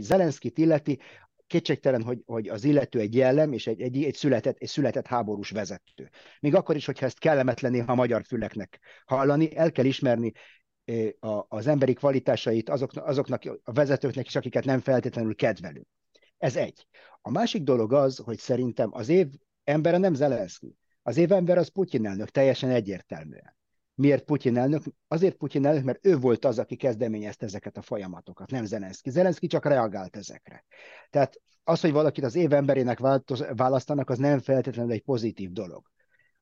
Zelenszkit illeti, kétségtelen, hogy, hogy az illető egy jellem, és egy, egy, egy, született, egy született háborús vezető. Még akkor is, hogyha ezt kellemetlené a magyar füleknek hallani, el kell ismerni a, az emberi kvalitásait azoknak, azoknak a vezetőknek is, akiket nem feltétlenül kedvelünk. Ez egy. A másik dolog az, hogy szerintem az év embere nem Zelenszky. Az év ember az Putyin elnök, teljesen egyértelműen. Miért Putyin elnök? Azért Putyin elnök, mert ő volt az, aki kezdeményezte ezeket a folyamatokat, nem Zelenszky. Zelenszky csak reagált ezekre. Tehát az, hogy valakit az év emberének választanak, az nem feltétlenül egy pozitív dolog.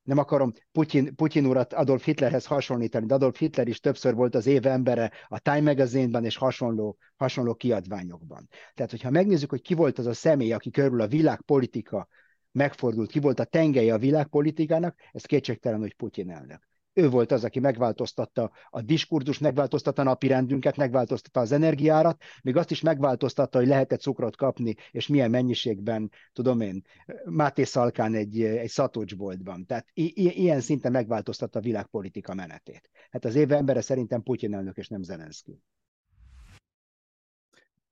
Nem akarom Putyin, Putyin urat Adolf Hitlerhez hasonlítani, de Adolf Hitler is többször volt az év embere a Time magazine és hasonló, hasonló kiadványokban. Tehát, hogyha megnézzük, hogy ki volt az a személy, aki körül a világpolitika megfordult, ki volt a tengelye a világpolitikának, ez kétségtelen, hogy Putyin elnök ő volt az, aki megváltoztatta a diskurzus, megváltoztatta a napi rendünket, megváltoztatta az energiárat, még azt is megváltoztatta, hogy lehet-e cukrot kapni, és milyen mennyiségben, tudom én, Máté Szalkán egy, egy szatocsboltban. Tehát i- ilyen szinten megváltoztatta a világpolitika menetét. Hát az év embere szerintem Putyin elnök, és nem Zelenszky.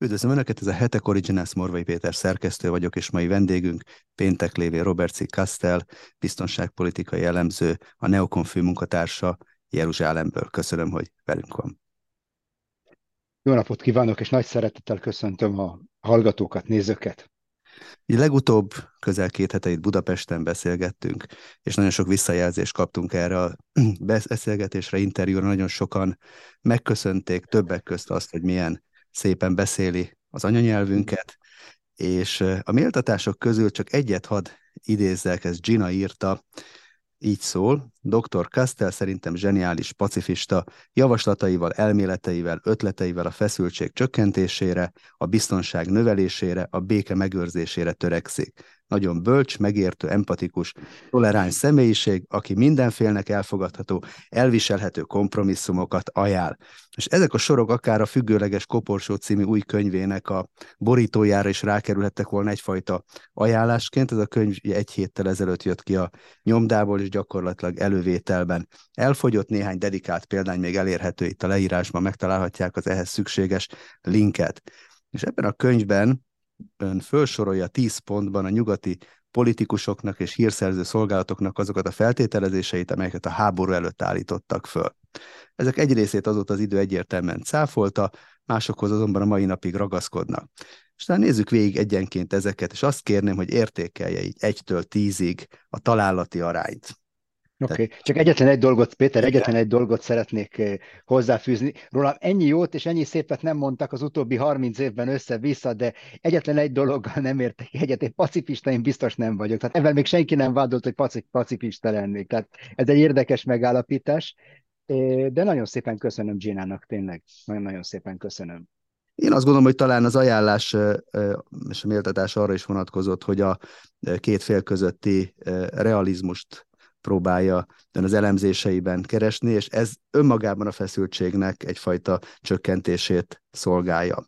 Üdvözlöm Önöket, ez a Hetek Originals Morvai Péter szerkesztő vagyok, és mai vendégünk péntek lévő Robert C. Kastel, biztonságpolitikai elemző, a Neokon munkatársa Jeruzsálemből. Köszönöm, hogy velünk van. Jó napot kívánok, és nagy szeretettel köszöntöm a hallgatókat, nézőket. Legutóbb közel két hete itt Budapesten beszélgettünk, és nagyon sok visszajelzést kaptunk erre a beszélgetésre, interjúra. Nagyon sokan megköszönték többek közt azt, hogy milyen szépen beszéli az anyanyelvünket, és a méltatások közül csak egyet had idézzek, ez Gina írta, így szól, dr. Castell szerintem zseniális pacifista, javaslataival, elméleteivel, ötleteivel a feszültség csökkentésére, a biztonság növelésére, a béke megőrzésére törekszik nagyon bölcs, megértő, empatikus, toleráns személyiség, aki mindenfélnek elfogadható, elviselhető kompromisszumokat ajánl. És ezek a sorok akár a Függőleges Koporsó című új könyvének a borítójára is rákerülhettek volna egyfajta ajánlásként. Ez a könyv egy héttel ezelőtt jött ki a nyomdából, és gyakorlatilag elővételben elfogyott. Néhány dedikált példány még elérhető itt a leírásban, megtalálhatják az ehhez szükséges linket. És ebben a könyvben ön felsorolja tíz pontban a nyugati politikusoknak és hírszerző szolgálatoknak azokat a feltételezéseit, amelyeket a háború előtt állítottak föl. Ezek egy részét azóta az idő egyértelműen cáfolta, másokhoz azonban a mai napig ragaszkodnak. És talán nézzük végig egyenként ezeket, és azt kérném, hogy értékelje így egytől tízig a találati arányt. Oké, okay. csak egyetlen egy dolgot, Péter, Igen. egyetlen egy dolgot szeretnék eh, hozzáfűzni. Rólam ennyi jót és ennyi szépet nem mondtak az utóbbi 30 évben össze-vissza, de egyetlen egy dologgal nem értek egyet. Én pacifista, én biztos nem vagyok. Tehát ebben még senki nem vádolt, hogy pacifista lennék. Tehát ez egy érdekes megállapítás, eh, de nagyon szépen köszönöm Ginának, tényleg. Nagyon-nagyon szépen köszönöm. Én azt gondolom, hogy talán az ajánlás eh, és a méltatás arra is vonatkozott, hogy a két fél közötti realizmust próbálja az elemzéseiben keresni, és ez önmagában a feszültségnek egyfajta csökkentését szolgálja.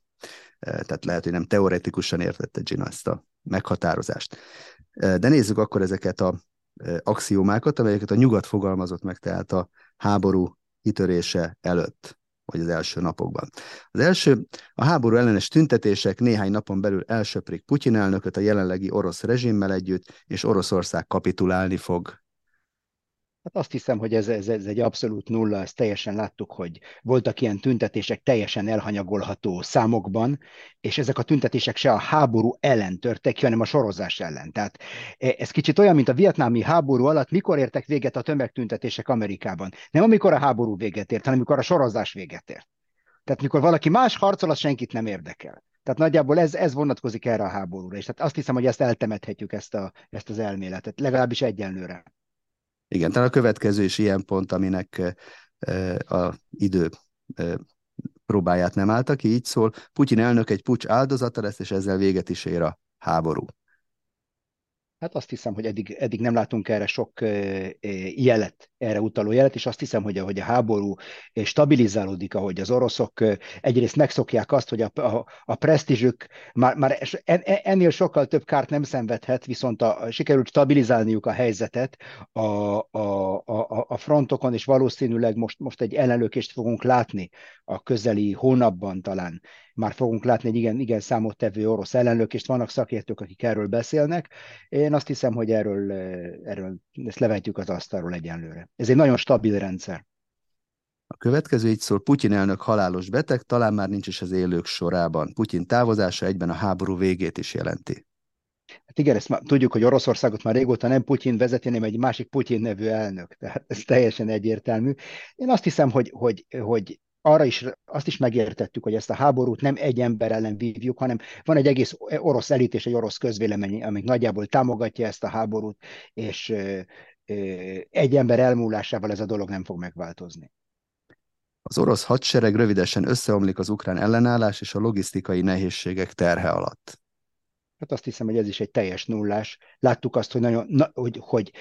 E, tehát lehet, hogy nem teoretikusan értette Gina ezt a meghatározást. E, de nézzük akkor ezeket a e, axiomákat, amelyeket a nyugat fogalmazott meg, tehát a háború kitörése előtt vagy az első napokban. Az első, a háború ellenes tüntetések néhány napon belül elsöprik Putyin elnököt a jelenlegi orosz rezsimmel együtt, és Oroszország kapitulálni fog Hát azt hiszem, hogy ez, ez, ez egy abszolút nulla, ezt teljesen láttuk, hogy voltak ilyen tüntetések teljesen elhanyagolható számokban, és ezek a tüntetések se a háború ellen törtek ki, hanem a sorozás ellen. Tehát e, ez kicsit olyan, mint a vietnámi háború alatt, mikor értek véget a tömegtüntetések Amerikában. Nem amikor a háború véget ért, hanem amikor a sorozás véget ért. Tehát mikor valaki más harcol, az senkit nem érdekel. Tehát nagyjából ez, ez vonatkozik erre a háborúra, és tehát azt hiszem, hogy ezt eltemethetjük, ezt, a, ezt az elméletet, legalábbis egyenlőre. Igen, tehát a következő is ilyen pont, aminek a idő próbáját nem állta ki, így szól. Putyin elnök egy pucs áldozata lesz, és ezzel véget is ér a háború. Hát azt hiszem, hogy eddig, eddig nem látunk erre sok jelet, erre utaló jelet, és azt hiszem, hogy, hogy a háború stabilizálódik, ahogy az oroszok egyrészt megszokják azt, hogy a, a, a presztízsük már, már ennél sokkal több kárt nem szenvedhet, viszont a, sikerült stabilizálniuk a helyzetet a, a, a, a frontokon, és valószínűleg most, most egy ellenlökést fogunk látni a közeli hónapban talán már fogunk látni egy igen, igen számottevő orosz ellenlök, és vannak szakértők, akik erről beszélnek. Én azt hiszem, hogy erről, erről ezt levetjük az asztalról egyenlőre. Ez egy nagyon stabil rendszer. A következő így szól, Putyin elnök halálos beteg, talán már nincs is az élők sorában. Putyin távozása egyben a háború végét is jelenti. Hát igen, ezt már tudjuk, hogy Oroszországot már régóta nem Putyin vezeti, hanem egy másik Putyin nevű elnök. Tehát ez teljesen egyértelmű. Én azt hiszem, hogy, hogy, hogy arra is, azt is megértettük, hogy ezt a háborút nem egy ember ellen vívjuk, hanem van egy egész orosz elit és egy orosz közvélemény, amik nagyjából támogatja ezt a háborút, és egy ember elmúlásával ez a dolog nem fog megváltozni. Az orosz hadsereg rövidesen összeomlik az ukrán ellenállás és a logisztikai nehézségek terhe alatt. Hát azt hiszem, hogy ez is egy teljes nullás. Láttuk azt, hogy, nagyon, na, hogy, hogy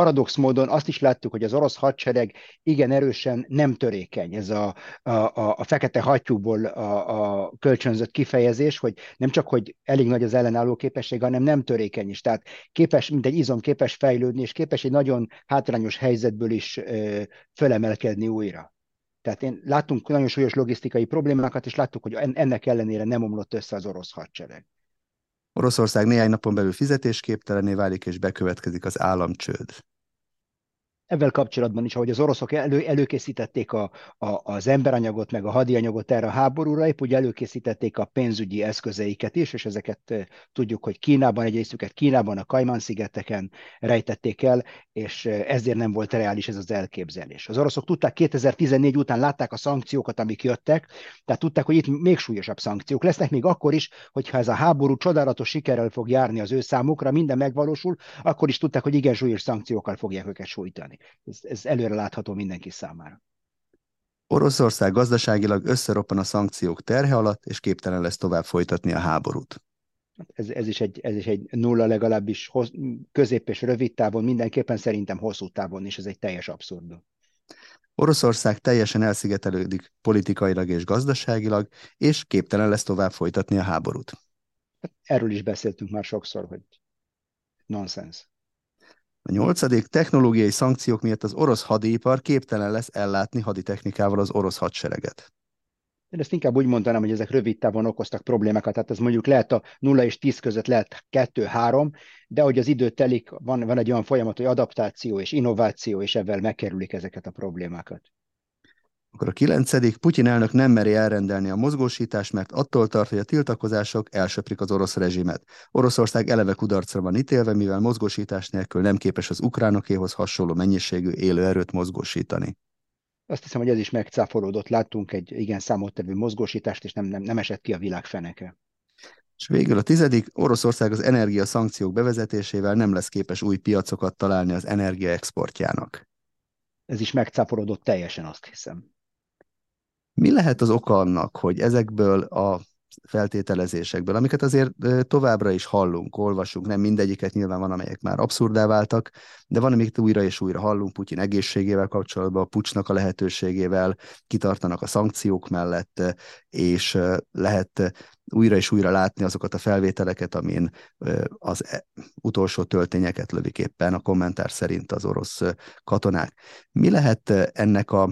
paradox módon azt is láttuk, hogy az orosz hadsereg igen erősen nem törékeny. Ez a, a, a, a fekete hattyúból a, a kölcsönzött kifejezés, hogy nem csak, hogy elég nagy az ellenálló képesség, hanem nem törékeny is. Tehát képes, mint egy izom képes fejlődni, és képes egy nagyon hátrányos helyzetből is ö, fölemelkedni újra. Tehát én láttunk nagyon súlyos logisztikai problémákat, és láttuk, hogy ennek ellenére nem omlott össze az orosz hadsereg. Oroszország néhány napon belül fizetésképtelené válik, és bekövetkezik az államcsőd. Ebben kapcsolatban is, ahogy az oroszok elő, előkészítették a, a, az emberanyagot, meg a hadianyagot erre a háborúra, épp úgy előkészítették a pénzügyi eszközeiket is, és ezeket tudjuk, hogy Kínában, egy részüket Kínában, a Kajman-szigeteken rejtették el, és ezért nem volt reális ez az elképzelés. Az oroszok tudták 2014 után látták a szankciókat, amik jöttek, tehát tudták, hogy itt még súlyosabb szankciók lesznek, még akkor is, hogyha ez a háború csodálatos sikerrel fog járni az ő számukra, minden megvalósul, akkor is tudták, hogy igen súlyos szankciókkal fogják őket sújtani. Ez, ez előre látható mindenki számára. Oroszország gazdaságilag összeroppan a szankciók terhe alatt, és képtelen lesz tovább folytatni a háborút. Ez, ez, is, egy, ez is egy nulla legalábbis hoz, közép és rövid távon, mindenképpen szerintem hosszú távon is, ez egy teljes abszurdum. Oroszország teljesen elszigetelődik politikailag és gazdaságilag, és képtelen lesz tovább folytatni a háborút. Hát erről is beszéltünk már sokszor, hogy nonsens. A nyolcadik technológiai szankciók miatt az orosz hadipar képtelen lesz ellátni haditechnikával az orosz hadsereget. Én ezt inkább úgy mondanám, hogy ezek rövid távon okoztak problémákat, tehát ez mondjuk lehet a 0 és 10 között lehet 2-3, de hogy az idő telik, van, van egy olyan folyamat, hogy adaptáció és innováció, és ebben megkerülik ezeket a problémákat. Akkor a kilencedik, Putyin elnök nem meri elrendelni a mozgósítást, mert attól tart, hogy a tiltakozások elsöprik az orosz rezsimet. Oroszország eleve kudarcra van ítélve, mivel mozgósítás nélkül nem képes az ukránokéhoz hasonló mennyiségű élő erőt mozgósítani. Azt hiszem, hogy ez is megcáfolódott. Láttunk egy igen számottevő mozgósítást, és nem, nem, nem esett ki a világ feneke. És végül a tizedik, Oroszország az energia szankciók bevezetésével nem lesz képes új piacokat találni az energia exportjának. Ez is megcáfolódott teljesen, azt hiszem. Mi lehet az oka annak, hogy ezekből a feltételezésekből, amiket azért továbbra is hallunk, olvasunk, nem mindegyiket nyilván van, amelyek már abszurdá váltak, de van, amiket újra és újra hallunk Putyin egészségével kapcsolatban, a pucsnak a lehetőségével, kitartanak a szankciók mellett, és lehet újra és újra látni azokat a felvételeket, amin az e, utolsó töltényeket lövik éppen a kommentár szerint az orosz katonák. Mi lehet ennek a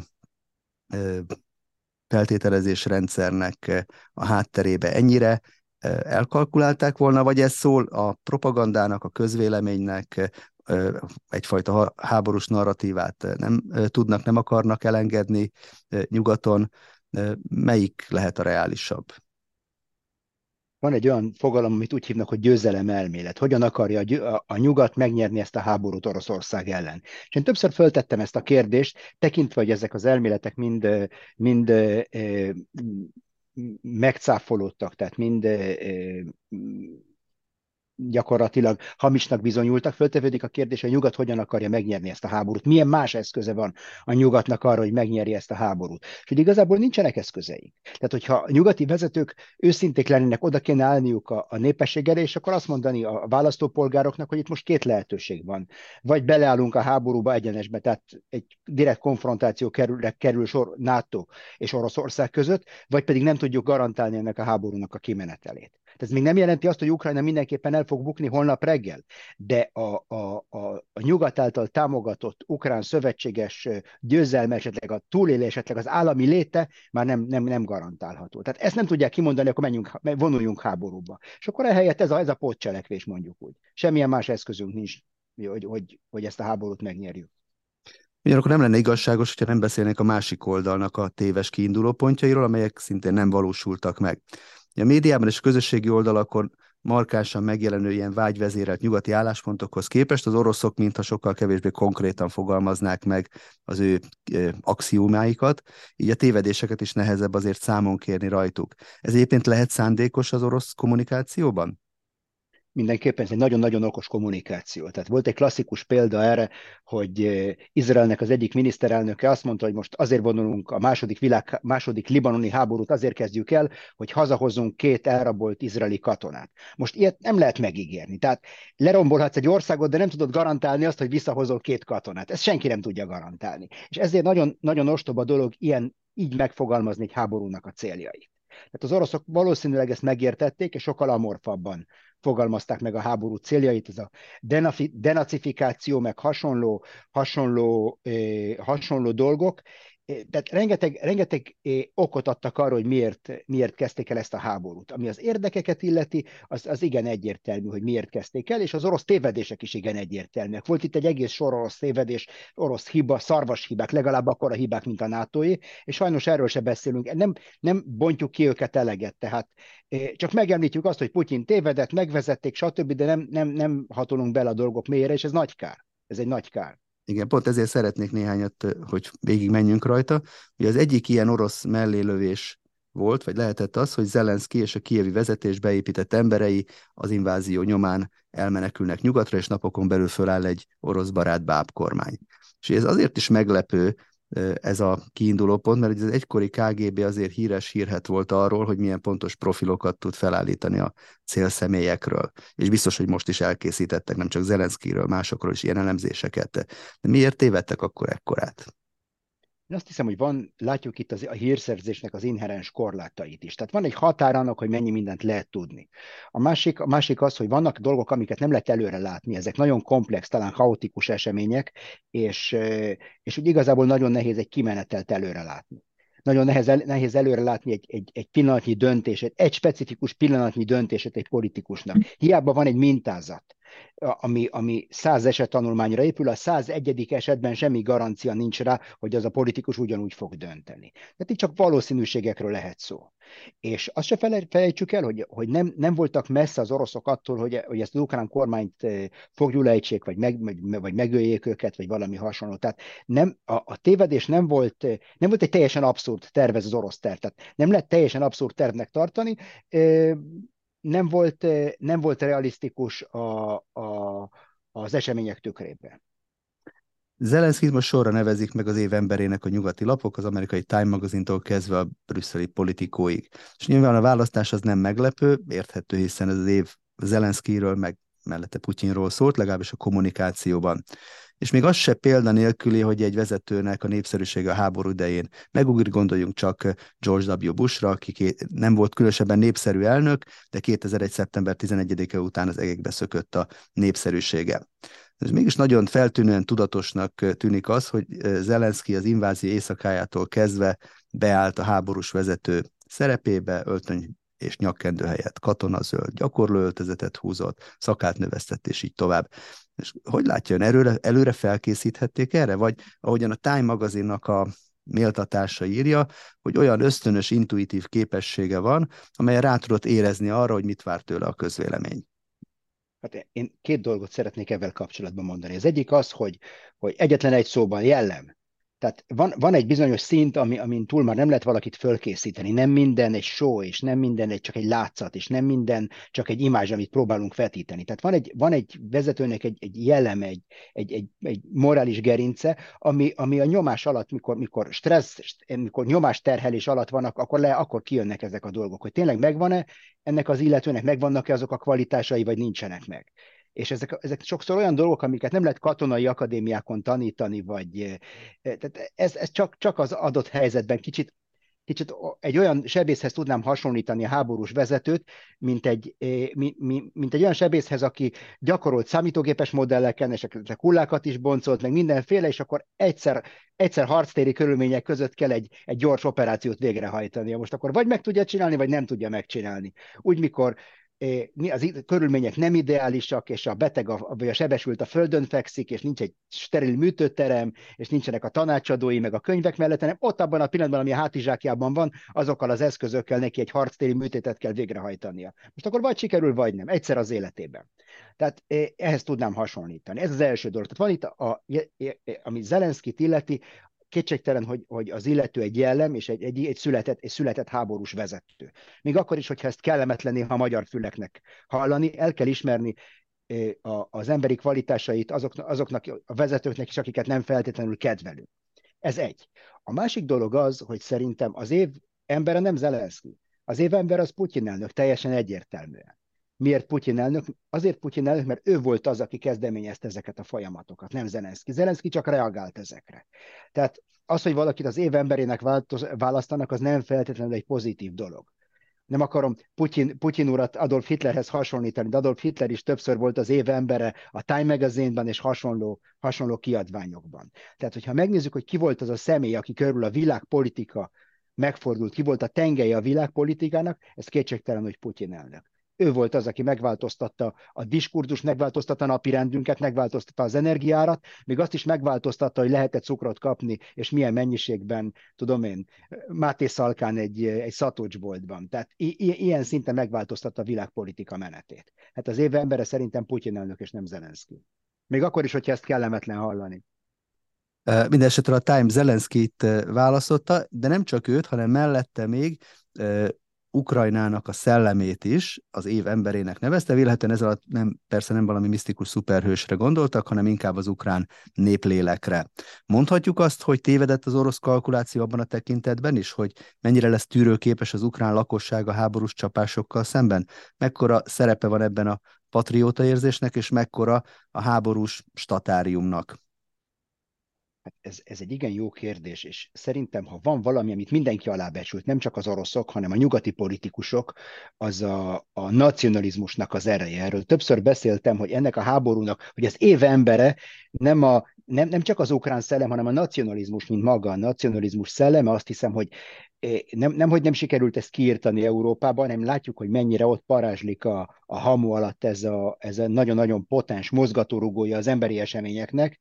feltételezés rendszernek eh, a hátterébe ennyire eh, elkalkulálták volna, vagy ez szól a propagandának, a közvéleménynek, eh, egyfajta háborús narratívát nem tudnak, nem akarnak elengedni nyugaton, melyik lehet a reálisabb? Van egy olyan fogalom, amit úgy hívnak, hogy győzelem elmélet. Hogyan akarja a, nyugat megnyerni ezt a háborút Oroszország ellen? És én többször föltettem ezt a kérdést, tekintve, hogy ezek az elméletek mind, mind megcáfolódtak, tehát mind gyakorlatilag hamisnak bizonyultak. Föltevődik a kérdés, hogy a nyugat hogyan akarja megnyerni ezt a háborút. Milyen más eszköze van a nyugatnak arra, hogy megnyeri ezt a háborút. És hogy igazából nincsenek eszközeik. Tehát, hogyha a nyugati vezetők őszinték lennének, oda kéne állniuk a, a népesség és akkor azt mondani a választópolgároknak, hogy itt most két lehetőség van. Vagy beleállunk a háborúba egyenesbe, tehát egy direkt konfrontáció kerül, kerül sor NATO és Oroszország között, vagy pedig nem tudjuk garantálni ennek a háborúnak a kimenetelét. Ez még nem jelenti azt, hogy Ukrajna mindenképpen el fog bukni holnap reggel, de a, a, a, a nyugat által támogatott ukrán szövetséges győzelme, esetleg a túlélés, esetleg az állami léte már nem, nem, nem garantálható. Tehát ezt nem tudják kimondani, akkor menjünk, vonuljunk háborúba. És akkor ehelyett ez a, ez a pótcselekvés mondjuk úgy. Semmilyen más eszközünk nincs, hogy, hogy, hogy ezt a háborút megnyerjük. Ugyanakkor nem lenne igazságos, hogyha nem beszélnék a másik oldalnak a téves kiinduló pontjairól, amelyek szintén nem valósultak meg. A médiában és a közösségi oldalakon markánsan megjelenő ilyen vágyvezérelt nyugati álláspontokhoz képest az oroszok mintha sokkal kevésbé konkrétan fogalmaznák meg az ő axiómáikat, így a tévedéseket is nehezebb azért számon kérni rajtuk. Ez egyébként lehet szándékos az orosz kommunikációban? Mindenképpen ez egy nagyon-nagyon okos kommunikáció. Tehát volt egy klasszikus példa erre, hogy eh, Izraelnek az egyik miniszterelnöke azt mondta, hogy most azért vonulunk a második, világ, második libanoni háborút, azért kezdjük el, hogy hazahozunk két elrabolt izraeli katonát. Most ilyet nem lehet megígérni. Tehát lerombolhatsz egy országot, de nem tudod garantálni azt, hogy visszahozol két katonát. Ezt senki nem tudja garantálni. És ezért nagyon, nagyon ostoba dolog ilyen így megfogalmazni egy háborúnak a céljait. Tehát az oroszok valószínűleg ezt megértették, és sokkal amorfabban fogalmazták meg a háború céljait, ez a denacifikáció, meg hasonló, hasonló, eh, hasonló dolgok, tehát rengeteg, rengeteg okot adtak arra, hogy miért, miért kezdték el ezt a háborút. Ami az érdekeket illeti, az, az igen egyértelmű, hogy miért kezdték el, és az orosz tévedések is igen egyértelműek. Volt itt egy egész sor orosz tévedés, orosz hiba, szarvas hibák, legalább akkor a hibák, mint a nato és sajnos erről se beszélünk. Nem, nem bontjuk ki őket eleget, tehát csak megemlítjük azt, hogy Putyin tévedett, megvezették, stb., de nem, nem, nem hatolunk bele a dolgok mélyére, és ez nagy kár. Ez egy nagy kár. Igen, pont ezért szeretnék néhányat, hogy végig menjünk rajta. Ugye az egyik ilyen orosz mellélövés volt, vagy lehetett az, hogy Zelenszky és a kievi vezetés beépített emberei az invázió nyomán elmenekülnek nyugatra, és napokon belül föláll egy orosz barát báb kormány. És ez azért is meglepő, ez a kiinduló pont, mert az egykori KGB azért híres hírhet volt arról, hogy milyen pontos profilokat tud felállítani a célszemélyekről. És biztos, hogy most is elkészítettek nem csak Zelenszkiről, másokról is ilyen elemzéseket. De miért tévedtek akkor ekkorát? Én azt hiszem, hogy van, látjuk itt az, a hírszerzésnek az inherens korlátait is. Tehát van egy határ annak, hogy mennyi mindent lehet tudni. A másik, a másik az, hogy vannak dolgok, amiket nem lehet előre látni. Ezek nagyon komplex, talán haotikus események, és, és úgy igazából nagyon nehéz egy kimenetelt előre látni nagyon nehéz, nehéz előre látni egy, egy, egy pillanatnyi döntését, egy specifikus pillanatnyi döntését egy politikusnak. Hiába van egy mintázat ami, ami száz eset tanulmányra épül, a 101. esetben semmi garancia nincs rá, hogy az a politikus ugyanúgy fog dönteni. Tehát itt csak valószínűségekről lehet szó. És azt se felejtsük el, hogy, hogy nem, nem voltak messze az oroszok attól, hogy, hogy ezt az ukrán kormányt fogjulejtsék, vagy, meg, vagy, megöljék őket, vagy valami hasonló. Tehát nem, a, a tévedés nem volt, nem volt egy teljesen abszurd tervez az orosz terv. Tehát nem lehet teljesen abszurd tervnek tartani, nem volt, nem volt realisztikus a, a, az események tükrében. Zelenszkit most sorra nevezik meg az év emberének a nyugati lapok, az amerikai Time magazintól kezdve a brüsszeli politikóig. És nyilván a választás az nem meglepő, érthető, hiszen ez az év Zelenszkiről, meg mellette Putyinról szólt, legalábbis a kommunikációban. És még az se példa nélküli, hogy egy vezetőnek a népszerűsége a háború idején megugrik, gondoljunk csak George W. Bushra, aki nem volt különösebben népszerű elnök, de 2001. szeptember 11-e után az egekbe szökött a népszerűsége. Ez mégis nagyon feltűnően tudatosnak tűnik az, hogy Zelenszky az invázió éjszakájától kezdve beállt a háborús vezető szerepébe, öltöny és nyakkendő helyett katonazöld, gyakorló öltözetet húzott, szakát növesztett, és így tovább. És hogy látja ön, előre, előre felkészíthették erre? Vagy ahogyan a Time magazinnak a méltatása írja, hogy olyan ösztönös, intuitív képessége van, amely rá tudott érezni arra, hogy mit vár tőle a közvélemény. Hát én két dolgot szeretnék ezzel kapcsolatban mondani. Az egyik az, hogy, hogy egyetlen egy szóban jellem. Tehát van, van egy bizonyos szint, ami, amin túl már nem lehet valakit fölkészíteni. Nem minden egy show, és nem minden egy csak egy látszat, és nem minden csak egy imázs, amit próbálunk vetíteni. Tehát van egy, van egy vezetőnek egy, egy jellem, egy, egy, egy, egy morális gerince, ami, ami a nyomás alatt, mikor, mikor stressz, mikor nyomás terhelés alatt vannak, akkor, le, akkor kijönnek ezek a dolgok, hogy tényleg megvan-e ennek az illetőnek, megvannak-e azok a kvalitásai, vagy nincsenek meg és ezek, ezek sokszor olyan dolgok, amiket nem lehet katonai akadémiákon tanítani, vagy tehát ez, ez csak, csak az adott helyzetben kicsit kicsit egy olyan sebészhez tudnám hasonlítani a háborús vezetőt, mint egy, mint, mint egy olyan sebészhez, aki gyakorolt számítógépes modelleken, és a kullákat is boncolt, meg mindenféle, és akkor egyszer, egyszer harctéri körülmények között kell egy, egy gyors operációt végrehajtania. Most akkor vagy meg tudja csinálni, vagy nem tudja megcsinálni. Úgy, mikor az körülmények nem ideálisak, és a beteg a, vagy a sebesült a földön fekszik, és nincs egy steril műtőterem, és nincsenek a tanácsadói, meg a könyvek mellett, hanem ott abban a pillanatban, ami a hátizsákjában van, azokkal az eszközökkel neki egy harctéri műtétet kell végrehajtania. Most akkor vagy sikerül, vagy nem. Egyszer az életében. Tehát ehhez tudnám hasonlítani. Ez az első dolog. Tehát van itt, a, ami Zelenszkit illeti, kétségtelen, hogy, hogy az illető egy jellem, és egy, egy, egy, született, egy született háborús vezető. Még akkor is, hogyha ezt kellemetlené a magyar füleknek hallani, el kell ismerni a, az emberi kvalitásait azoknak, azoknak a vezetőknek is, akiket nem feltétlenül kedvelünk. Ez egy. A másik dolog az, hogy szerintem az év embere nem Zelenszky. Az év ember az Putyin elnök, teljesen egyértelműen. Miért Putyin elnök? Azért Putyin elnök, mert ő volt az, aki kezdeményezte ezeket a folyamatokat, nem Zelenszky. Zelenszky csak reagált ezekre. Tehát az, hogy valakit az év emberének választanak, az nem feltétlenül egy pozitív dolog. Nem akarom Putyin, Putyin urat Adolf Hitlerhez hasonlítani, de Adolf Hitler is többször volt az év embere a Time magazine és hasonló, hasonló kiadványokban. Tehát, hogyha megnézzük, hogy ki volt az a személy, aki körül a világpolitika megfordult, ki volt a tengelye a világpolitikának, ez kétségtelen, hogy Putyin elnök ő volt az, aki megváltoztatta a diskurzus, megváltoztatta a napi rendünket, megváltoztatta az energiárat, még azt is megváltoztatta, hogy lehetett cukrot kapni, és milyen mennyiségben, tudom én, Máté Szalkán egy, egy szatocsboltban. Tehát i- ilyen szinten megváltoztatta a világpolitika menetét. Hát az év embere szerintem Putyin elnök, és nem Zelenszky. Még akkor is, hogyha ezt kellemetlen hallani. Mindenesetre a Time Zelenszkit választotta, de nem csak őt, hanem mellette még Ukrajnának a szellemét is az év emberének nevezte. Vélhetően ez alatt nem, persze nem valami misztikus szuperhősre gondoltak, hanem inkább az ukrán néplélekre. Mondhatjuk azt, hogy tévedett az orosz kalkuláció abban a tekintetben is, hogy mennyire lesz tűrőképes az ukrán lakosság a háborús csapásokkal szemben? Mekkora szerepe van ebben a patrióta érzésnek, és mekkora a háborús statáriumnak? Hát ez, ez egy igen jó kérdés, és szerintem, ha van valami, amit mindenki alábecsült, nem csak az oroszok, hanem a nyugati politikusok, az a, a nacionalizmusnak az ereje. Erről többször beszéltem, hogy ennek a háborúnak, hogy az év embere nem, a, nem, nem csak az ukrán szellem, hanem a nacionalizmus, mint maga a nacionalizmus szelleme, azt hiszem, hogy eh, nem, nem, hogy nem sikerült ezt kiírtani Európában, hanem látjuk, hogy mennyire ott parázslik a, a hamu alatt ez a, ez a nagyon-nagyon potens mozgatórugója az emberi eseményeknek,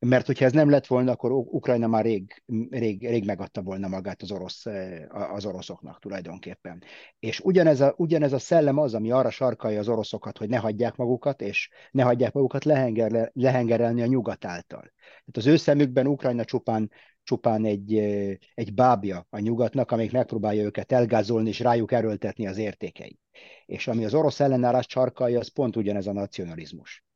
mert hogyha ez nem lett volna, akkor Ukrajna már rég, rég, rég megadta volna magát az, orosz, eh, az oroszoknak tulajdonképpen. És ugyanez a, ugyanez a szellem az, ami arra sarkalja az oroszokat, hogy ne hagyják magukat, és ne hagyják magukat lehenger, lehengerelni a nyugat által. Tehát az ő szemükben Ukrajna csupán, csupán egy, eh, egy bábja a nyugatnak, amelyik megpróbálja őket elgázolni és rájuk erőltetni az értékeit. És ami az orosz ellenállás sarkalja, az pont ugyanez a nacionalizmus.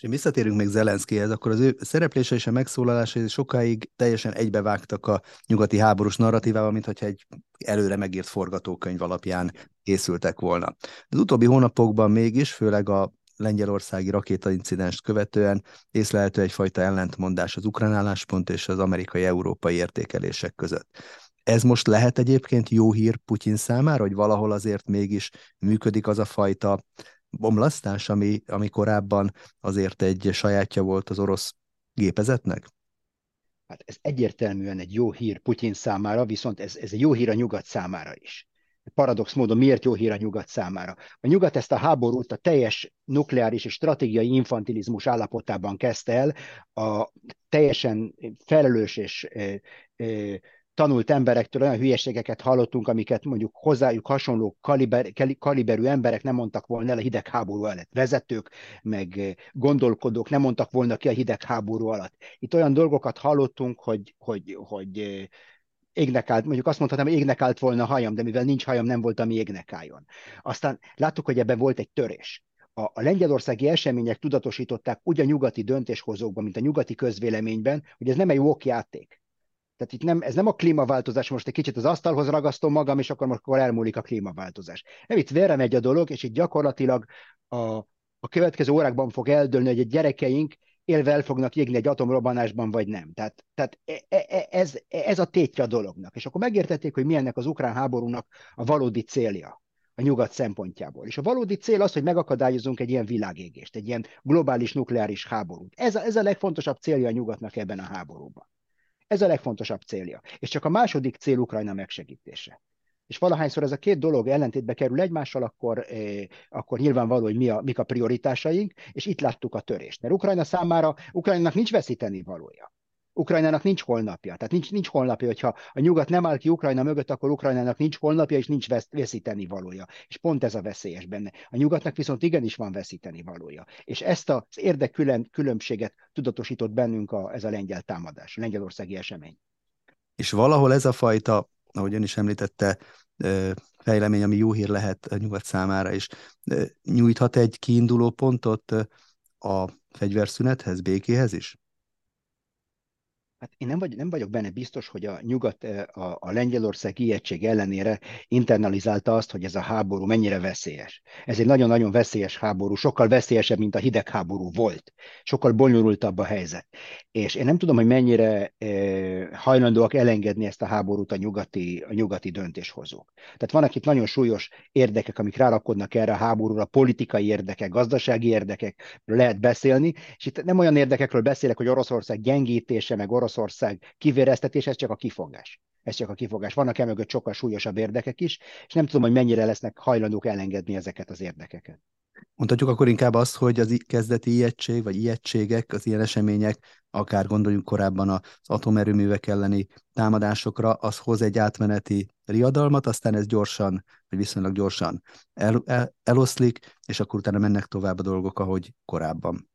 És visszatérünk még Zelenszkihez, akkor az ő szereplése és a megszólalása sokáig teljesen egybevágtak a nyugati háborús narratívával, mint hogyha egy előre megírt forgatókönyv alapján készültek volna. Az utóbbi hónapokban mégis, főleg a lengyelországi rakétaincidens követően észlelhető egyfajta ellentmondás az ukrán álláspont és az amerikai-európai értékelések között. Ez most lehet egyébként jó hír Putyin számára, hogy valahol azért mégis működik az a fajta bomlasztás, ami, ami korábban azért egy sajátja volt az orosz gépezetnek? Hát ez egyértelműen egy jó hír Putyin számára, viszont ez, ez egy jó hír a nyugat számára is. Paradox módon miért jó hír a nyugat számára? A nyugat ezt a háborút a teljes nukleáris és stratégiai infantilizmus állapotában kezdte el, a teljesen felelős és tanult emberektől olyan hülyeségeket hallottunk, amiket mondjuk hozzájuk hasonló kaliber, kaliberű emberek nem mondtak volna el a hidegháború alatt. Vezetők, meg eh, gondolkodók nem mondtak volna ki a hidegháború alatt. Itt olyan dolgokat hallottunk, hogy, hogy, hogy eh, égnek állt, mondjuk azt mondhatnám, hogy égnek állt volna a hajam, de mivel nincs hajam, nem volt, ami égnek álljon. Aztán láttuk, hogy ebben volt egy törés. A, a lengyelországi események tudatosították úgy a nyugati döntéshozókban, mint a nyugati közvéleményben, hogy ez nem egy walk játék tehát itt nem, ez nem a klímaváltozás, most egy kicsit az asztalhoz ragasztom magam, és akkor akkor elmúlik a klímaváltozás. Nem, itt vére megy a dolog, és itt gyakorlatilag a, a következő órákban fog eldőlni, hogy a gyerekeink élve el fognak égni egy atomrobbanásban, vagy nem. Tehát, tehát ez, ez a tétje a dolognak. És akkor megértették, hogy milyennek az ukrán háborúnak a valódi célja a nyugat szempontjából. És a valódi cél az, hogy megakadályozunk egy ilyen világégést, egy ilyen globális nukleáris háborút. Ez a, ez a legfontosabb célja a nyugatnak ebben a háborúban. Ez a legfontosabb célja. És csak a második cél Ukrajna megsegítése. És valahányszor ez a két dolog ellentétbe kerül egymással, akkor, eh, akkor nyilvánvaló, hogy mi a, mik a prioritásaink, és itt láttuk a törést. Mert Ukrajna számára, Ukrajnának nincs veszíteni valója. Ukrajnának nincs holnapja. Tehát nincs, nincs holnapja, hogyha a nyugat nem áll ki Ukrajna mögött, akkor Ukrajnának nincs holnapja, és nincs vesz, veszíteni valója. És pont ez a veszélyes benne. A nyugatnak viszont igenis van veszíteni valója. És ezt az különbséget tudatosított bennünk a, ez a lengyel támadás, a lengyelországi esemény. És valahol ez a fajta, ahogy ön is említette, fejlemény, ami jó hír lehet a nyugat számára, és nyújthat egy kiinduló pontot a fegyverszünethez, békéhez is? Hát én nem, vagy, nem vagyok benne biztos, hogy a nyugat a, a Lengyelország ijegység ellenére internalizálta azt, hogy ez a háború mennyire veszélyes. Ez egy nagyon-nagyon veszélyes háború, sokkal veszélyesebb, mint a hidegháború volt. Sokkal bonyolultabb a helyzet. És én nem tudom, hogy mennyire eh, hajlandóak elengedni ezt a háborút a nyugati, a nyugati döntéshozók. Tehát vannak itt nagyon súlyos érdekek, amik rárakodnak erre a háborúra, politikai érdekek, gazdasági érdekek, lehet beszélni, és itt nem olyan érdekekről beszélek, hogy Oroszország gyengítése, meg Orosz Oroszország kivéreztetés, ez csak a kifogás. Ez csak a kifogás. Vannak emögött sokkal súlyosabb érdekek is, és nem tudom, hogy mennyire lesznek hajlandók elengedni ezeket az érdekeket. Mondhatjuk akkor inkább azt, hogy az kezdeti ijegység, vagy ijegységek, az ilyen események, akár gondoljunk korábban az atomerőművek elleni támadásokra, az hoz egy átmeneti riadalmat, aztán ez gyorsan, vagy viszonylag gyorsan el, el, eloszlik, és akkor utána mennek tovább a dolgok, ahogy korábban.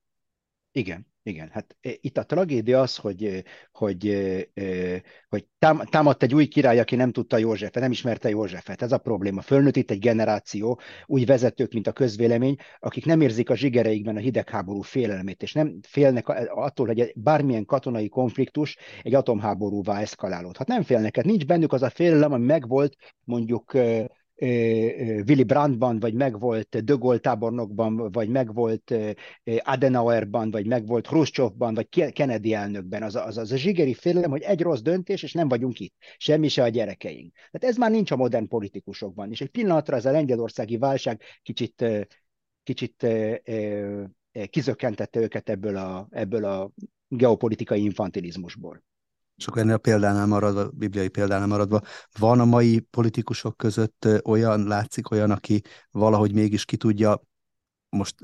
Igen, igen, hát e, itt a tragédia az, hogy, e, hogy, e, hogy támadt egy új király, aki nem tudta Józsefet, nem ismerte Józsefet. Ez a probléma. Fölnőtt itt egy generáció, új vezetők, mint a közvélemény, akik nem érzik a zsigereikben a hidegháború félelmét, és nem félnek attól, hogy bármilyen katonai konfliktus egy atomháborúvá eszkalálódhat. Nem félnek, hát nincs bennük az a félelem, ami megvolt mondjuk Willy Brandtban, vagy megvolt De tábornokban, vagy megvolt Adenauerban, vagy megvolt Khrushchevban, vagy Kennedy elnökben. Az, az, az a zsigeri félelem, hogy egy rossz döntés, és nem vagyunk itt. Semmi se a gyerekeink. Tehát ez már nincs a modern politikusokban. És egy pillanatra ez a lengyelországi válság kicsit, kicsit kizökkentette őket ebből a, ebből a geopolitikai infantilizmusból akkor ennél a példánál maradva, a bibliai példánál maradva, van a mai politikusok között olyan, látszik olyan, aki valahogy mégis ki tudja most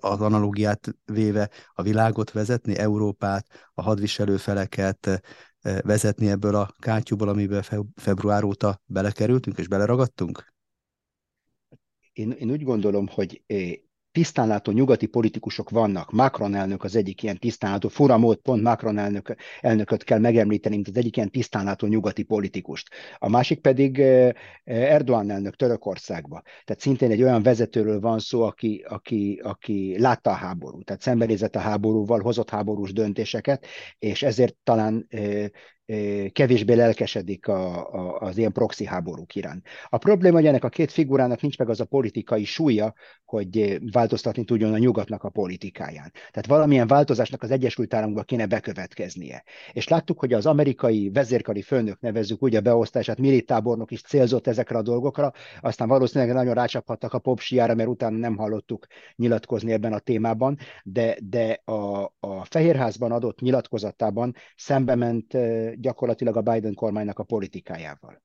az analógiát véve a világot vezetni, Európát, a hadviselő feleket vezetni ebből a kátyúból, amiben február óta belekerültünk és beleragadtunk? Én, én úgy gondolom, hogy tisztánlátó nyugati politikusok vannak. Macron elnök az egyik ilyen tisztánlátó, fura mód pont Macron elnök, elnököt kell megemlíteni, mint az egyik ilyen tisztánlátó nyugati politikust. A másik pedig eh, Erdogan elnök Törökországba. Tehát szintén egy olyan vezetőről van szó, aki, aki, aki látta a háborút, tehát szembenézett a háborúval, hozott háborús döntéseket, és ezért talán eh, kevésbé lelkesedik a, a, az ilyen proxy háborúk iránt. A probléma, hogy ennek a két figurának nincs meg az a politikai súlya, hogy változtatni tudjon a nyugatnak a politikáján. Tehát valamilyen változásnak az Egyesült Államokban kéne bekövetkeznie. És láttuk, hogy az amerikai vezérkari főnök nevezzük úgy a beosztását, militábornok is célzott ezekre a dolgokra, aztán valószínűleg nagyon rácsaphattak a popsiára, mert utána nem hallottuk nyilatkozni ebben a témában, de, de a, a Fehérházban adott nyilatkozatában szembe ment gyakorlatilag a Biden kormánynak a politikájával.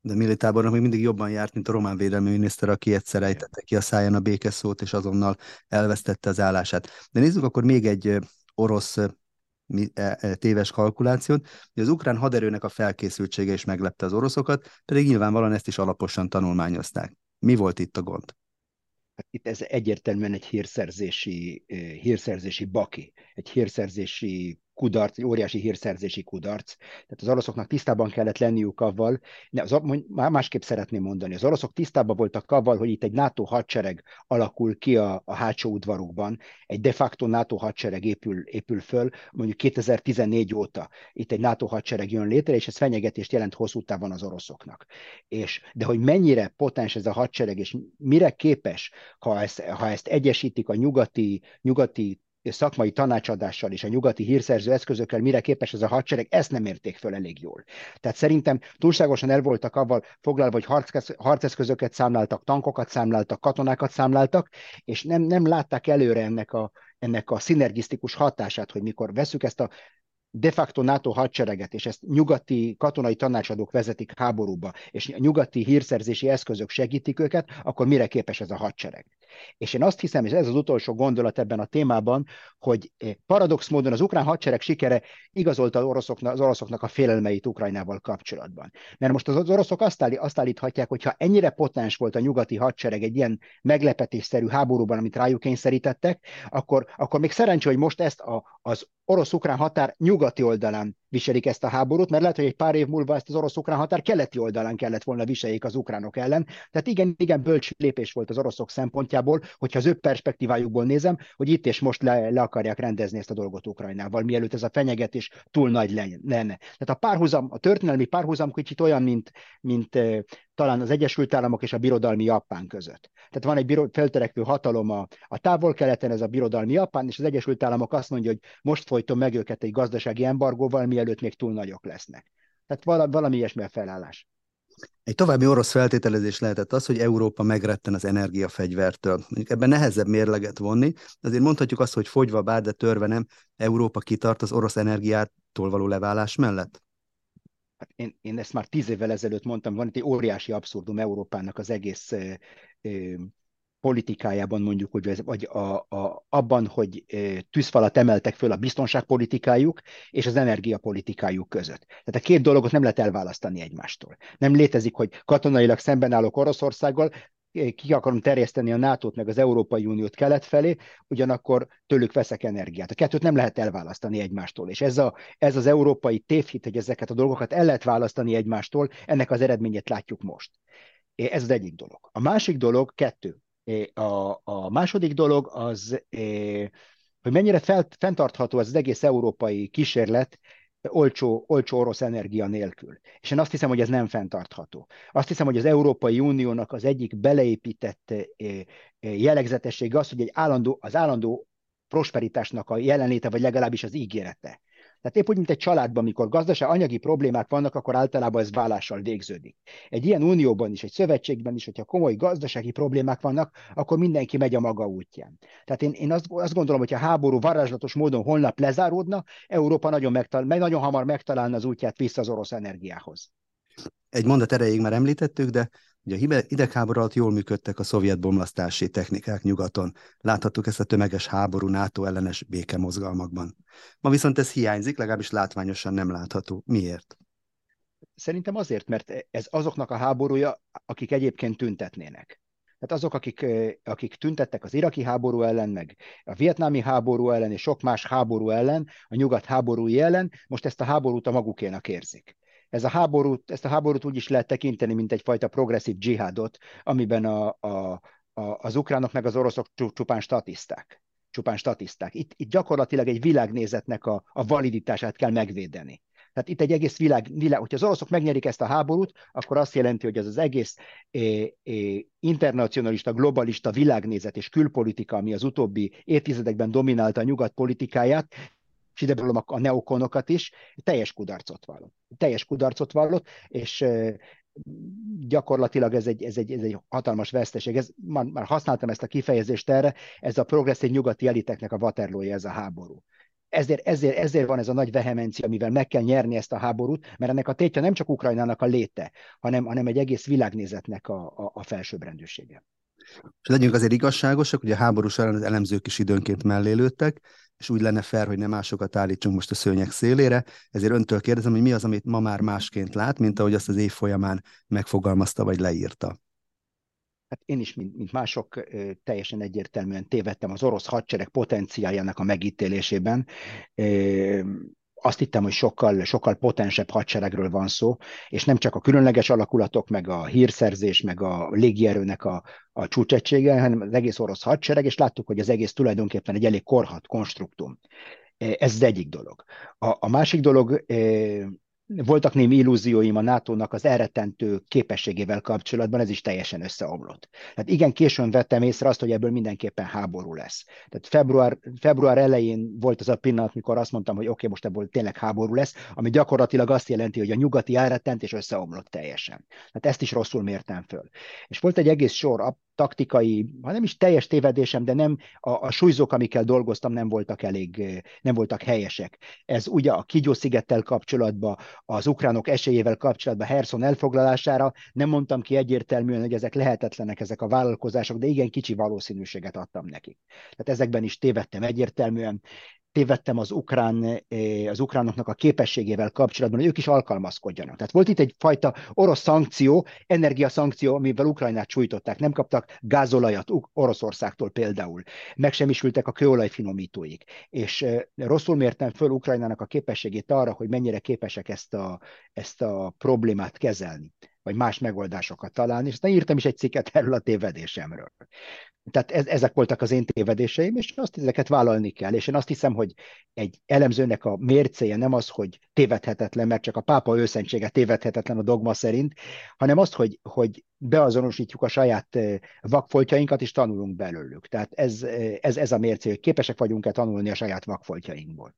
De Militábornak még mindig jobban járt, mint a román védelmi miniszter, aki egyszer ejtette ki a száján a békeszót, és azonnal elvesztette az állását. De nézzük akkor még egy orosz e, e, téves kalkulációt, hogy az ukrán haderőnek a felkészültsége is meglepte az oroszokat, pedig nyilvánvalóan ezt is alaposan tanulmányozták. Mi volt itt a gond? Hát itt ez egyértelműen egy hírszerzési, hírszerzési baki, egy hírszerzési kudarc, egy óriási hírszerzési kudarc. Tehát az oroszoknak tisztában kellett lenniük avval, ne, az, másképp szeretném mondani, az oroszok tisztában voltak avval, hogy itt egy NATO hadsereg alakul ki a, a hátsó udvarukban, egy de facto NATO hadsereg épül, épül föl, mondjuk 2014 óta itt egy NATO hadsereg jön létre, és ez fenyegetést jelent hosszú távon az oroszoknak. És, de hogy mennyire potens ez a hadsereg, és mire képes, ha ezt, ha ezt egyesítik a nyugati, nyugati szakmai tanácsadással és a nyugati hírszerző eszközökkel mire képes ez a hadsereg, ezt nem érték föl elég jól. Tehát szerintem túlságosan el voltak avval foglalva, hogy harc, harceszközöket számláltak, tankokat számláltak, katonákat számláltak, és nem, nem látták előre ennek a, ennek a szinergisztikus hatását, hogy mikor veszük ezt a de facto NATO hadsereget, és ezt nyugati katonai tanácsadók vezetik háborúba, és nyugati hírszerzési eszközök segítik őket, akkor mire képes ez a hadsereg? És én azt hiszem, és ez az utolsó gondolat ebben a témában, hogy eh, paradox módon az ukrán hadsereg sikere igazolta az oroszoknak, az oroszoknak a félelmeit Ukrajnával kapcsolatban. Mert most az oroszok azt, állí, azt állíthatják, hogy ha ennyire potens volt a nyugati hadsereg egy ilyen meglepetésszerű háborúban, amit rájuk kényszerítettek, akkor, akkor még szerencsé, hogy most ezt a, az orosz-ukrán határ nyugati oldalán viselik ezt a háborút, mert lehet, hogy egy pár év múlva ezt az orosz-ukrán határ keleti oldalán kellett volna viseljék az ukránok ellen. Tehát igen, igen, bölcs lépés volt az oroszok szempontjából, hogyha az ő perspektívájukból nézem, hogy itt és most le, le akarják rendezni ezt a dolgot Ukrajnával, mielőtt ez a fenyegetés túl nagy lenne. Tehát a párhuzam, a történelmi párhuzam kicsit olyan, mint, mint talán az Egyesült Államok és a birodalmi Japán között. Tehát van egy biro, feltörekvő hatalom a, a távol-keleten, ez a birodalmi Japán, és az Egyesült Államok azt mondja, hogy most folytom meg őket egy gazdasági embargóval, mielőtt még túl nagyok lesznek. Tehát valami, valami ilyesmi a felállás. Egy további orosz feltételezés lehetett az, hogy Európa megretten az energiafegyvertől. Mondjuk ebben nehezebb mérleget vonni, azért mondhatjuk azt, hogy fogyva bár, de törve nem, Európa kitart az orosz energiától való leválás mellett? Hát én, én ezt már tíz évvel ezelőtt mondtam, van itt egy óriási abszurdum Európának az egész ö, ö, politikájában mondjuk, hogy, vagy a, a, abban, hogy tűzfalat emeltek föl a biztonságpolitikájuk és az energiapolitikájuk között. Tehát a két dolgot nem lehet elválasztani egymástól. Nem létezik, hogy katonailag szemben állok Oroszországgal, ki akarom terjeszteni a NATO-t meg az Európai Uniót kelet felé, ugyanakkor tőlük veszek energiát. A kettőt nem lehet elválasztani egymástól, és ez, a, ez az európai tévhit, hogy ezeket a dolgokat el lehet választani egymástól, ennek az eredményét látjuk most. Ez az egyik dolog. A másik dolog, kettő. A, a második dolog az, hogy mennyire felt, fenntartható ez az egész európai kísérlet, olcsó, olcsó orosz energia nélkül. És én azt hiszem, hogy ez nem fenntartható. Azt hiszem, hogy az Európai Uniónak az egyik beleépített jellegzetessége az, hogy egy állandó, az állandó prosperitásnak a jelenléte, vagy legalábbis az ígérete. Tehát épp úgy, mint egy családban, amikor gazdaság, anyagi problémák vannak, akkor általában ez vállással végződik. Egy ilyen unióban is, egy szövetségben is, hogyha komoly gazdasági problémák vannak, akkor mindenki megy a maga útján. Tehát én, én azt, azt gondolom, hogy a háború varázslatos módon holnap lezáródna, Európa nagyon, megtal- meg nagyon hamar megtalálna az útját vissza az orosz energiához. Egy mondat erejéig már említettük, de Ugye a idegháború alatt jól működtek a szovjet bomlasztási technikák nyugaton. Láthattuk ezt a tömeges háború NATO ellenes békemozgalmakban. Ma viszont ez hiányzik, legalábbis látványosan nem látható. Miért? Szerintem azért, mert ez azoknak a háborúja, akik egyébként tüntetnének. Tehát azok, akik, akik tüntettek az iraki háború ellen, meg a vietnámi háború ellen, és sok más háború ellen, a nyugat háborúi ellen, most ezt a háborút a magukénak érzik ez a háborút, ezt a háborút úgy is lehet tekinteni, mint egyfajta progresszív dzsihádot, amiben a, a, a, az ukránok meg az oroszok csupán statiszták. Csupán statiszták. Itt, itt gyakorlatilag egy világnézetnek a, a validitását kell megvédeni. Tehát itt egy egész világ, világ, hogyha az oroszok megnyerik ezt a háborút, akkor azt jelenti, hogy ez az egész é, é, internacionalista, globalista világnézet és külpolitika, ami az utóbbi évtizedekben dominálta a nyugat politikáját, és ide a, a neokonokat is, teljes kudarcot vallott. Teljes kudarcot vallott, és gyakorlatilag ez egy, ez egy, ez egy hatalmas veszteség. Ez, már, már használtam ezt a kifejezést erre, ez a progresszív nyugati eliteknek a waterloo ez a háború. Ezért, ezért, ezért van ez a nagy vehemencia, amivel meg kell nyerni ezt a háborút, mert ennek a tétje nem csak Ukrajnának a léte, hanem, hanem egy egész világnézetnek a, a, a felsőbbrendűsége. És legyünk azért igazságosak, hogy a háború során az elemzők is időnként mellélődtek, és úgy lenne fel, hogy nem másokat állítsunk most a szőnyek szélére, ezért öntől kérdezem, hogy mi az, amit ma már másként lát, mint ahogy azt az év folyamán megfogalmazta vagy leírta. Hát én is, mint, mint mások, teljesen egyértelműen tévedtem az orosz hadsereg potenciáljának a megítélésében azt hittem, hogy sokkal, sokkal potensebb hadseregről van szó, és nem csak a különleges alakulatok, meg a hírszerzés, meg a légierőnek a, a csúcsegysége, hanem az egész orosz hadsereg, és láttuk, hogy az egész tulajdonképpen egy elég korhat konstruktum. Ez az egyik dolog. A, a másik dolog, voltak némi illúzióim a NATO-nak az elrettentő képességével kapcsolatban, ez is teljesen összeomlott. Tehát igen, későn vettem észre azt, hogy ebből mindenképpen háború lesz. Tehát február, február elején volt az a pillanat, mikor azt mondtam, hogy oké, okay, most ebből tényleg háború lesz, ami gyakorlatilag azt jelenti, hogy a nyugati elrettent és összeomlott teljesen. Tehát ezt is rosszul mértem föl. És volt egy egész sor taktikai, ha nem is teljes tévedésem, de nem a, a súlyzók, amikkel dolgoztam, nem voltak elég, nem voltak helyesek. Ez ugye a Kigyó-szigettel kapcsolatban, az ukránok esélyével kapcsolatban Herson elfoglalására nem mondtam ki egyértelműen, hogy ezek lehetetlenek ezek a vállalkozások, de igen kicsi valószínűséget adtam nekik. Tehát ezekben is tévedtem egyértelműen tévedtem az, ukrán, eh, az ukránoknak a képességével kapcsolatban, hogy ők is alkalmazkodjanak. Tehát volt itt egyfajta orosz szankció, energiaszankció, amivel Ukrajnát sújtották. Nem kaptak gázolajat Oroszországtól például. Megsemmisültek a kőolaj finomítóik. És eh, rosszul mértem föl Ukrajnának a képességét arra, hogy mennyire képesek ezt a, ezt a problémát kezelni vagy más megoldásokat találni, és aztán írtam is egy cikket erről a tévedésemről. Tehát ez, ezek voltak az én tévedéseim, és azt ezeket vállalni kell. És én azt hiszem, hogy egy elemzőnek a mércéje nem az, hogy tévedhetetlen, mert csak a pápa őszentsége tévedhetetlen a dogma szerint, hanem az, hogy, hogy beazonosítjuk a saját vakfoltjainkat, és tanulunk belőlük. Tehát ez, ez, ez a mércé, hogy képesek vagyunk-e tanulni a saját vakfoltjainkból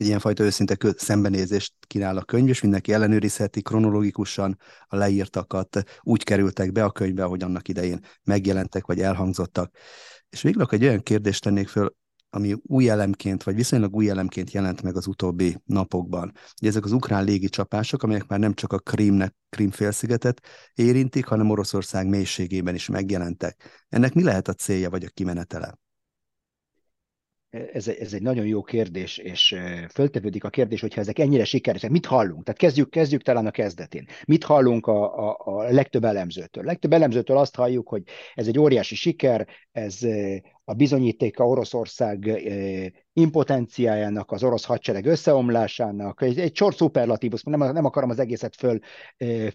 egy ilyenfajta őszinte szembenézést kínál a könyv, és mindenki ellenőrizheti kronológikusan a leírtakat, úgy kerültek be a könyvbe, ahogy annak idején megjelentek, vagy elhangzottak. És végül egy olyan kérdést tennék föl, ami új elemként, vagy viszonylag új elemként jelent meg az utóbbi napokban. Ugye ezek az ukrán légicsapások, amelyek már nem csak a Krímnek, Krím félszigetet érintik, hanem Oroszország mélységében is megjelentek. Ennek mi lehet a célja, vagy a kimenetele? Ez, ez egy nagyon jó kérdés, és föltevődik a kérdés, hogyha ezek ennyire sikeresek, mit hallunk? Tehát kezdjük, kezdjük talán a kezdetén. Mit hallunk a, a, a legtöbb elemzőtől? Legtöbb elemzőtől azt halljuk, hogy ez egy óriási siker, ez a bizonyítéka Oroszország impotenciájának, az orosz hadsereg összeomlásának, egy, egy sor szuperlatívus, nem, nem akarom az egészet föl,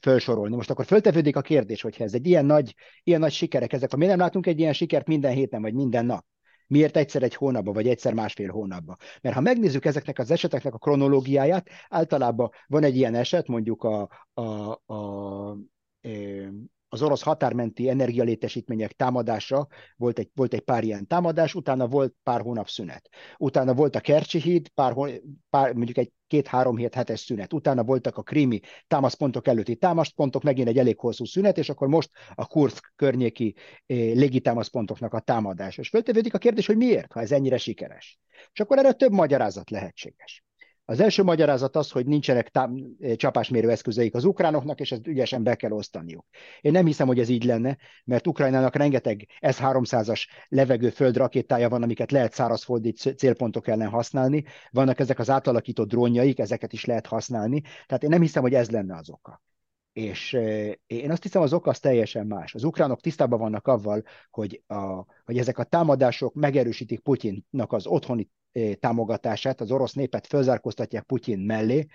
fölsorolni. Most akkor föltevődik a kérdés, hogyha ez egy ilyen nagy, ilyen nagy sikerek, ezek, mi nem látunk egy ilyen sikert minden héten, vagy minden nap? Miért egyszer egy hónapba, vagy egyszer másfél hónapba? Mert ha megnézzük ezeknek az eseteknek a kronológiáját, általában van egy ilyen eset, mondjuk a, a, a, az orosz határmenti energialétesítmények támadása, volt egy, volt egy pár ilyen támadás, utána volt pár hónap szünet. Utána volt a Kercsi híd, pár, pár, mondjuk egy két-három hét hetes szünet. Utána voltak a krími támaszpontok előtti támaszpontok, megint egy elég hosszú szünet, és akkor most a Kursk környéki eh, légitámaszpontoknak a támadás. És föltevődik a kérdés, hogy miért, ha ez ennyire sikeres. És akkor erre több magyarázat lehetséges. Az első magyarázat az, hogy nincsenek tám- csapásmérő eszközeik az ukránoknak, és ezt ügyesen be kell osztaniuk. Én nem hiszem, hogy ez így lenne, mert Ukrajnának rengeteg S-300-as levegő rakétája van, amiket lehet szárazföldi célpontok ellen használni. Vannak ezek az átalakított drónjaik, ezeket is lehet használni. Tehát én nem hiszem, hogy ez lenne az oka. És én azt hiszem, az ok az teljesen más. Az ukránok tisztában vannak avval, hogy, a, hogy ezek a támadások megerősítik Putyinnak az otthoni támogatását, az orosz népet fölzárkóztatják Putyin mellé,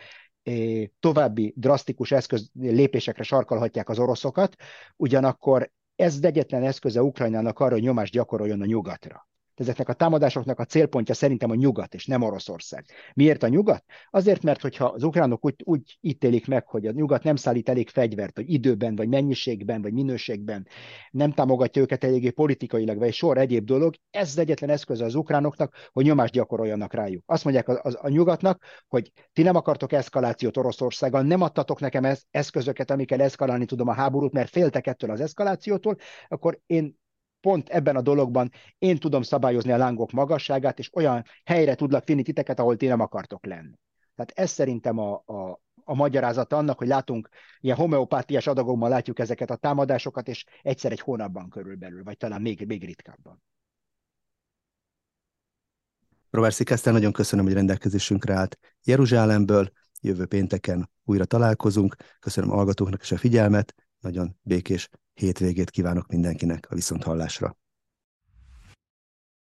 további drasztikus eszköz lépésekre sarkalhatják az oroszokat, ugyanakkor ez egyetlen eszköze Ukrajnának arra, hogy nyomást gyakoroljon a nyugatra ezeknek a támadásoknak a célpontja szerintem a nyugat, és nem Oroszország. Miért a nyugat? Azért, mert hogyha az ukránok úgy, úgy ítélik meg, hogy a nyugat nem szállít elég fegyvert, hogy időben, vagy mennyiségben, vagy minőségben nem támogatja őket eléggé politikailag, vagy sor egyéb dolog, ez az egyetlen eszköze az ukránoknak, hogy nyomást gyakoroljanak rájuk. Azt mondják a, a, a nyugatnak, hogy ti nem akartok eszkalációt Oroszországgal, nem adtatok nekem eszközöket, amikkel eszkalálni tudom a háborút, mert féltek ettől az eszkalációtól, akkor én pont ebben a dologban én tudom szabályozni a lángok magasságát, és olyan helyre tudlak vinni titeket, ahol ti nem akartok lenni. Tehát ez szerintem a, a, a magyarázata annak, hogy látunk ilyen homeopátiás adagokban látjuk ezeket a támadásokat, és egyszer egy hónapban körülbelül, vagy talán még, még ritkábban. Robert Szikesztel, nagyon köszönöm, hogy rendelkezésünkre állt Jeruzsálemből. Jövő pénteken újra találkozunk. Köszönöm a hallgatóknak is a figyelmet. Nagyon békés hétvégét kívánok mindenkinek a viszonthallásra.